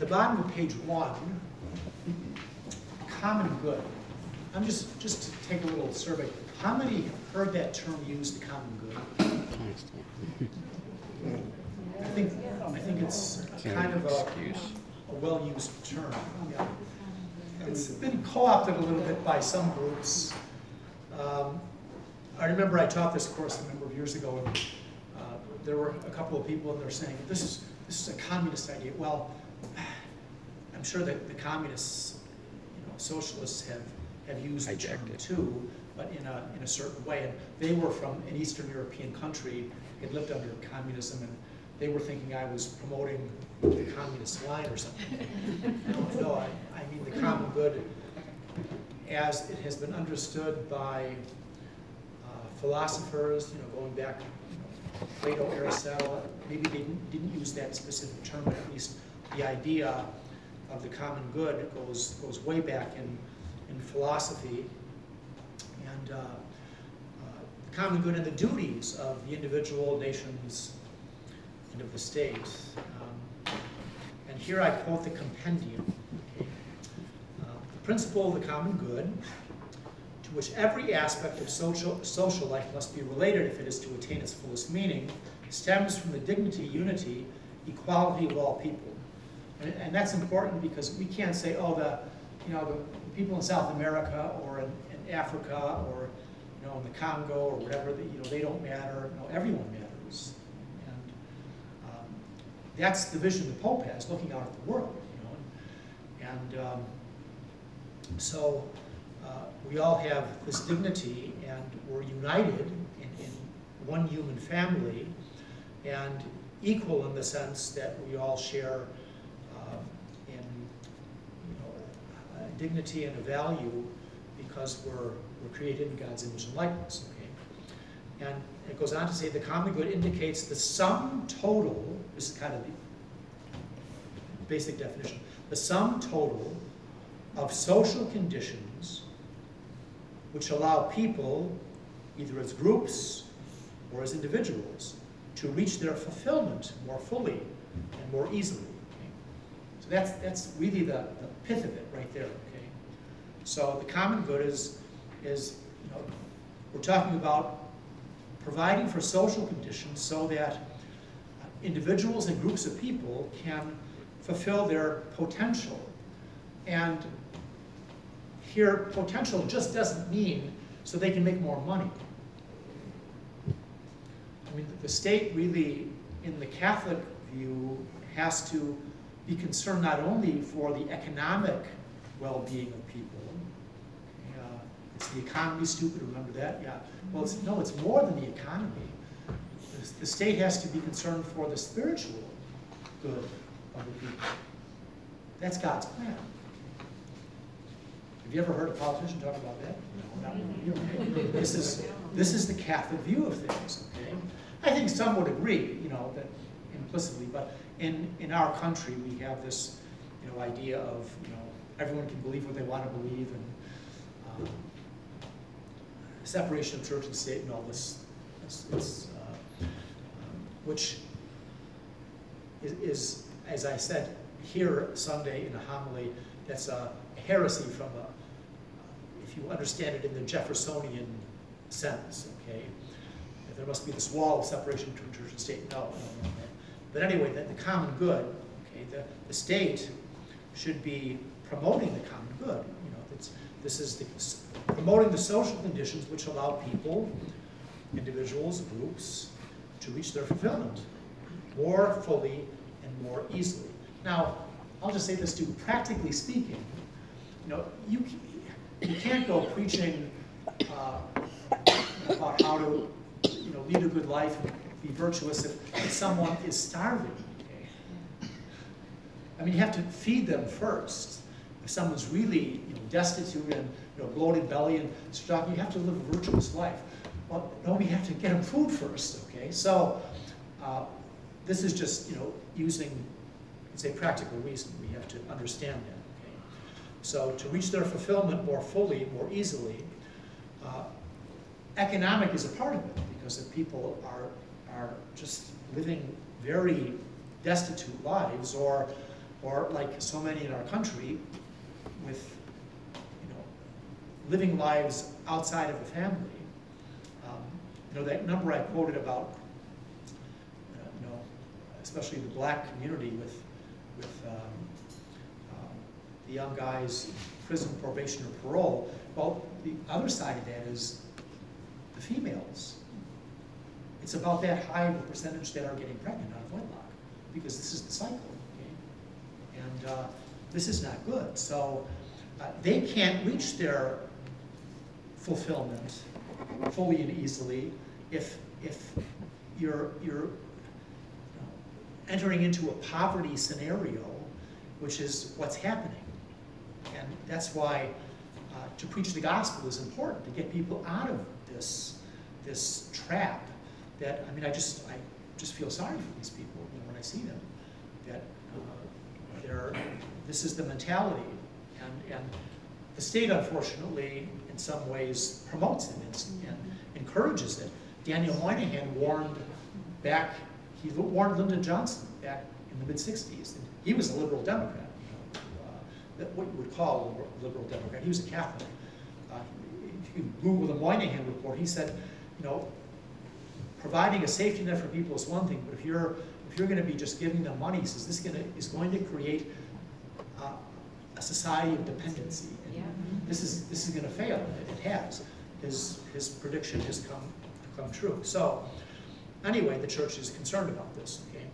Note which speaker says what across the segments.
Speaker 1: the bottom of page one, common good. I'm just, just to take a little survey, how many have heard that term used, common good? I think, I think it's kind of a, a well-used term. Yeah. It's been co-opted a little bit by some groups. Um, I remember I taught this course a number of years ago, and uh, there were a couple of people, and they're saying, this is, this is a communist idea. Well, I'm sure that the communists, you know, socialists have, have used the term
Speaker 2: Hijacked it.
Speaker 1: too, but in a, in a certain way. And they were from an Eastern European country, had lived under communism, and they were thinking I was promoting the communist line or something. No, no, I, I mean the common good as it has been understood by uh, philosophers, you know, going back, you know, Plato, Aristotle, maybe they didn't, didn't use that specific term, but at least the idea of the common good goes, goes way back in, in philosophy. And uh, uh, the common good and the duties of the individual nations and of the state. Um, And here I quote the compendium. Uh, The principle of the common good, to which every aspect of social, social life must be related if it is to attain its fullest meaning, stems from the dignity, unity, equality of all people. And, and that's important because we can't say, oh, the, you know, the people in South America or in, in Africa or, you know, in the Congo or whatever, that, you know, they don't matter. No, everyone matters. And um, that's the vision the Pope has, looking out at the world, you know. And, um, so uh, we all have this dignity and we're united in, in one human family and equal in the sense that we all share um, in you know, a dignity and a value because we're, we're created in God's image and likeness. Okay? And it goes on to say the common good indicates the sum total, this is kind of the basic definition, the sum total of social conditions which allow people, either as groups or as individuals, to reach their fulfillment more fully and more easily. okay? So that's, that's really the, the pith of it right there. So the common good is, is you know, we're talking about providing for social conditions so that individuals and groups of people can fulfill their potential. And here, potential just doesn't mean so they can make more money. I mean, the state really, in the Catholic view, has to be concerned not only for the economic well-being of people. It's the economy stupid, remember that? Yeah. Well, it's, no, it's more than the economy. The- The state has to be concerned for the spiritual good of the people. That's God's plan. Have you ever heard a politician talk about that? No, not. Okay. This is, this is the Catholic view of things, okay? I think some would agree, you know, that implicitly, but in, in our country, we have this, you know, idea of, you know, everyone can believe what they want to believe and um, separation of church and state and all this, this, this, uh, um, which is, is, as I said here Sunday in a homily, that's a heresy from a, if you understand it in the Jeffersonian sense, okay? There must be this wall of separation between church and state. No. But anyway, that the common good, okay, the, the state should be promoting the common good. You know, it's, this is the, promoting the social conditions which allow people, individuals, groups, to reach their fulfillment more fully and more easily. Now, I'll just say this too, practically speaking, you know, you, you can't go preaching uh, about how to, you know, lead a good life and be virtuous if, if someone is starving. I mean, you have to feed them first. If someone's really, you know, destitute and you know, bloated belly and starving, you have to live a virtuous life. Well, no, we have to get them food first. Okay, so uh, this is just, you know, using, say, practical reason. We have to understand that. Okay? So to reach their fulfillment more fully, more easily, uh, economic is a part of it because if people are, are just living very destitute lives or or like so many in our country, with, you know, living lives outside of the family. Um, You know, that number I quoted about, uh, you know, especially the black community with, with um, um, the young guys, prison, probation, or parole. Well, the other side of that is the females. It's about that high of a percentage that are getting pregnant out of wedlock, because this is the cycle, okay? And uh, this is not good. So uh, they can't reach their fulfillment fully and easily if, if you're, you're entering into a poverty scenario, which is what's happening. And that's why uh, to preach the gospel is important, to get people out of this, this trap that, I mean, I just, I just feel sorry for these people you know, when I see them. That uh, they're, this is the mentality. And, and the state, unfortunately, in some ways promotes it and, and encourages it. Daniel Moynihan warned back, he warned Lyndon Johnson back in the mid 60s. And he was a liberal Democrat, you know, uh, what you would call a liberal Democrat. He was a Catholic. Uh, if you Google the Moynihan report, he said, you know, providing a safety net for people is one thing, but if you're if you're going to be just giving them money, he says this is going to create uh, a society of dependency.
Speaker 2: Yeah.
Speaker 1: This is this is going to fail. It, it has. His his prediction has come come true. So anyway, the church is concerned about this. Okay.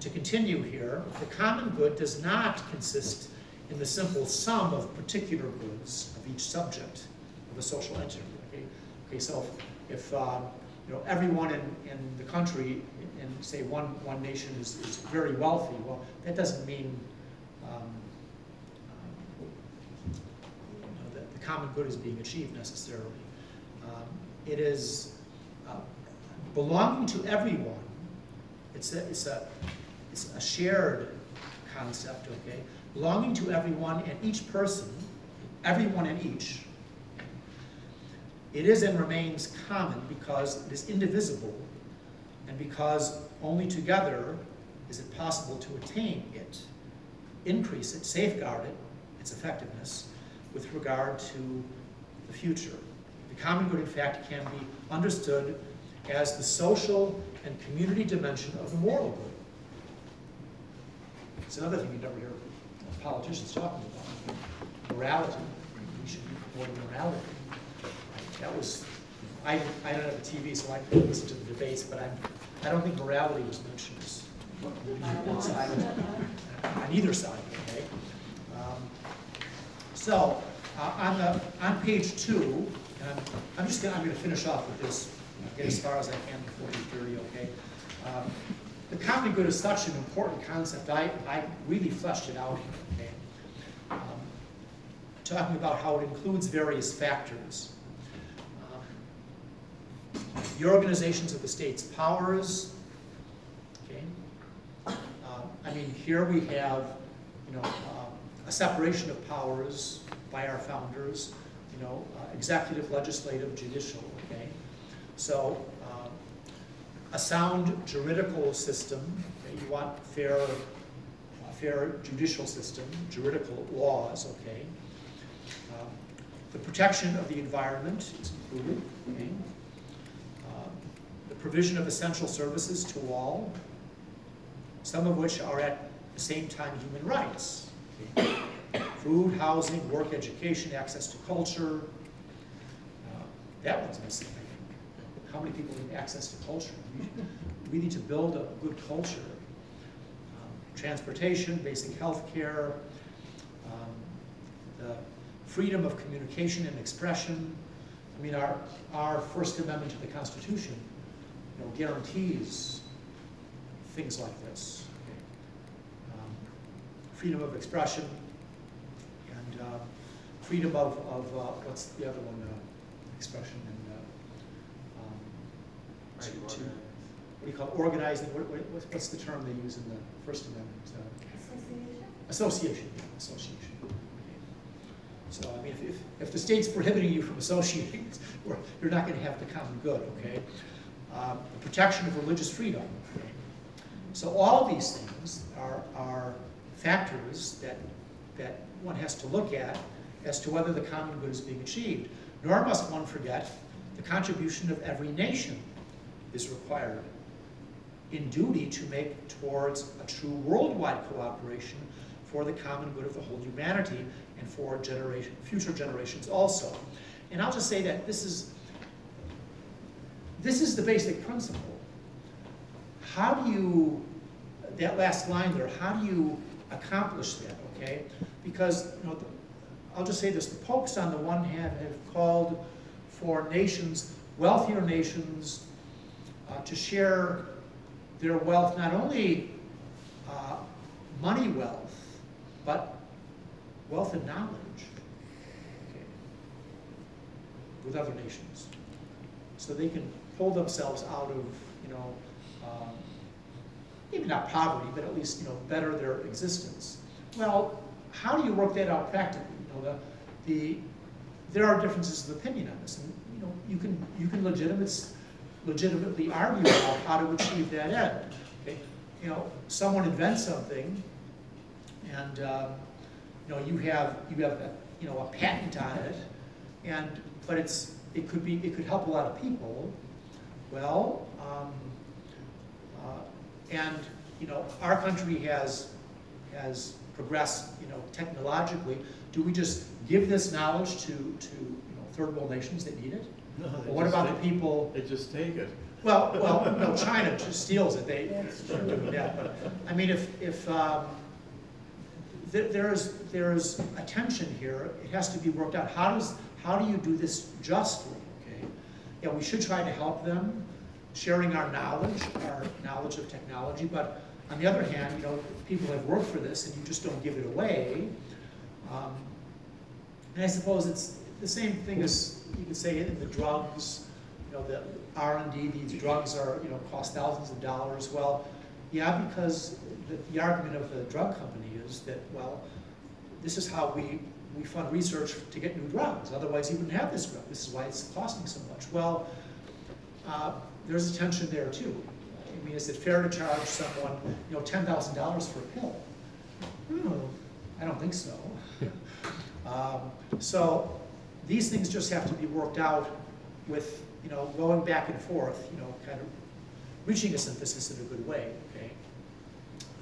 Speaker 1: To continue here, the common good does not consist in the simple sum of particular goods of each subject of a social entity. Okay. Okay. So if, um, you know, everyone in, in the country, in say one, one nation is, is very wealthy, well, that doesn't mean um, you know, that the common good is being achieved necessarily. Um, it is uh, belonging to everyone. It's a, it's a, it's a shared concept, okay? Belonging to everyone and each person, everyone and each, it is and remains common because it is indivisible and because only together is it possible to attain it, increase it, safeguard it, its effectiveness with regard to the future. The common good, in fact, can be understood as the social and community dimension of the moral good. It's another thing you never hear politicians talking about. Morality. We should be promoting morality. That was, I, I don't have a TV, so I couldn't listen to the debates, but I'm, I don't think morality was mentioned on either side, So, uh, on the, on page two, and I'm, I'm just gonna, I'm gonna finish off with this, get as far as I can before eight thirty, okay? Um, The common good is such an important concept, I, I really fleshed it out here, okay? Um, Talking about how it includes various factors. Um, The organizations of the state's powers, okay? Um, I mean, here we have, you know, uh, a separation of powers by our founders, you know, uh, executive, legislative, judicial, okay? So, um, a sound juridical system, okay, you want fair, a fair judicial system, juridical laws, okay? Um, The protection of the environment is included, okay? Um, The provision of essential services to all, some of which are at the same time human rights. Food, housing, work, education, access to culture. Uh, That one's missing. How many people need access to culture? We- We need to build a good culture. Um, Transportation, basic health care, um, the freedom of communication and expression. I mean, our, our First Amendment to the Constitution, you know, guarantees things like this. Okay? Freedom of expression and uh, freedom of, of, uh, what's the other one, uh, expression and, uh, um, to, to, what do you call it, organizing, what, what, what's- what's the term they use in the First Amendment? Uh, Association, yeah, association. So, I mean, if, if, if the state's prohibiting you from associating, you're not gonna have the common good, okay? Um, The protection of religious freedom. okay? So all these things are, are factors that, that one has to look at as to whether the common good is being achieved. Nor must one forget the contribution of every nation is required in duty to make towards a true worldwide cooperation for the common good of the whole humanity and for generation, future generations also. And I'll just say that this is, this is the basic principle. How do you, that last line there, how do you accomplish that, okay? Because, you know, the, I'll just say this, the popes on the one hand have called for nations, wealthier nations, uh, to share their wealth, not only uh, money wealth, but wealth and knowledge okay, with other nations. So they can pull themselves out of, you know, um, maybe not poverty, but at least, you know, better their existence. Well, how do you work that out practically? You know, the, the, there are differences of opinion on this, and you know, you can you can legitimate, legitimately argue about how to achieve that end. Okay? You know, someone invents something, and um, you know you have you have a, you know a patent on it, and but it's it could be it could help a lot of people. Well, um, and you know our country has has progressed you know technologically. Do we just give this knowledge to to you know third world nations that need it?
Speaker 2: No, they
Speaker 1: Well, what about
Speaker 2: take-
Speaker 1: the people?
Speaker 2: They just take it.
Speaker 1: Well, well, no, China just steals it, they, they're doing that, but, I mean, if, if, um, there, there's, there's a tension here, it has to be worked out, how does, how do you do this justly, okay? Yeah, we should try to help them, sharing our knowledge, our knowledge of technology, but on the other hand, you know, people have worked for this and you just don't give it away. Um, And I suppose it's the same thing as, you could say in the drugs, you know, the R and D, these drugs are, you know, cost thousands of dollars. Well, yeah, because the, the argument of the drug company is that, well, this is how we, we fund research to get new drugs. Otherwise, you wouldn't have this drug. This is why it's costing so much. Well, uh, there's a tension there too. I mean, is it fair to charge someone, you know, ten thousand dollars for a pill? Hmm, I don't think so. Um, So these things just have to be worked out with, you know, going back and forth, you know, kind of reaching a synthesis in a good way, okay?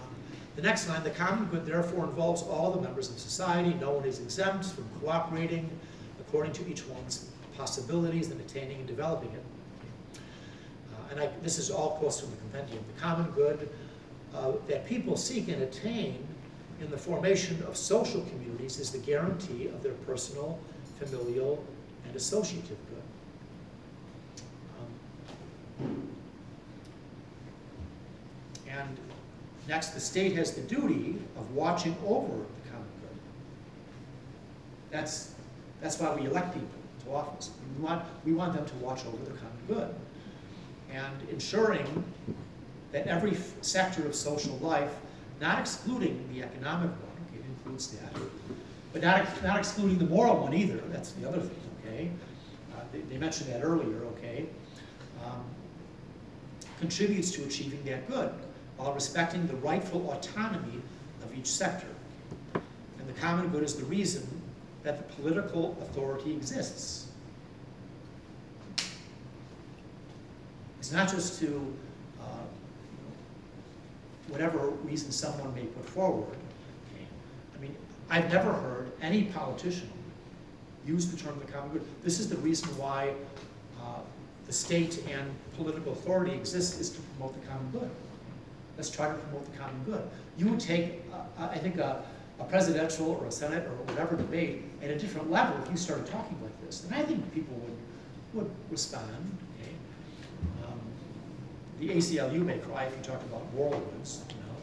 Speaker 1: Um, The next line, the common good therefore involves all the members of society. No one is exempt from cooperating according to each one's possibilities and attaining and developing it. And I, this is all quotes from the compendium. The common good uh, that people seek and attain in the formation of social communities is the guarantee of their personal, familial, and associative good. Um, And next, the state has the duty of watching over the common good. That's, that's why we elect people to office. We want, we want them to watch over the common good. And ensuring that every sector of social life, not excluding the economic one, it includes that, but not, not excluding the moral one either, that's the other thing, okay? Uh, They, they mentioned that earlier, okay? Um, Contributes to achieving that good, while respecting the rightful autonomy of each sector. And the common good is the reason that the political authority exists. Not just to, uh, whatever reason someone may put forward. I mean, I've never heard any politician use the term the common good. This is the reason why uh, the state and political authority exists, is to promote the common good. Let's try to promote the common good. You would take, uh, I think, a, a presidential or a senate or whatever debate at a different level if you started talking like this. And I think people would, would respond, The ACLU may cry if you talk about know.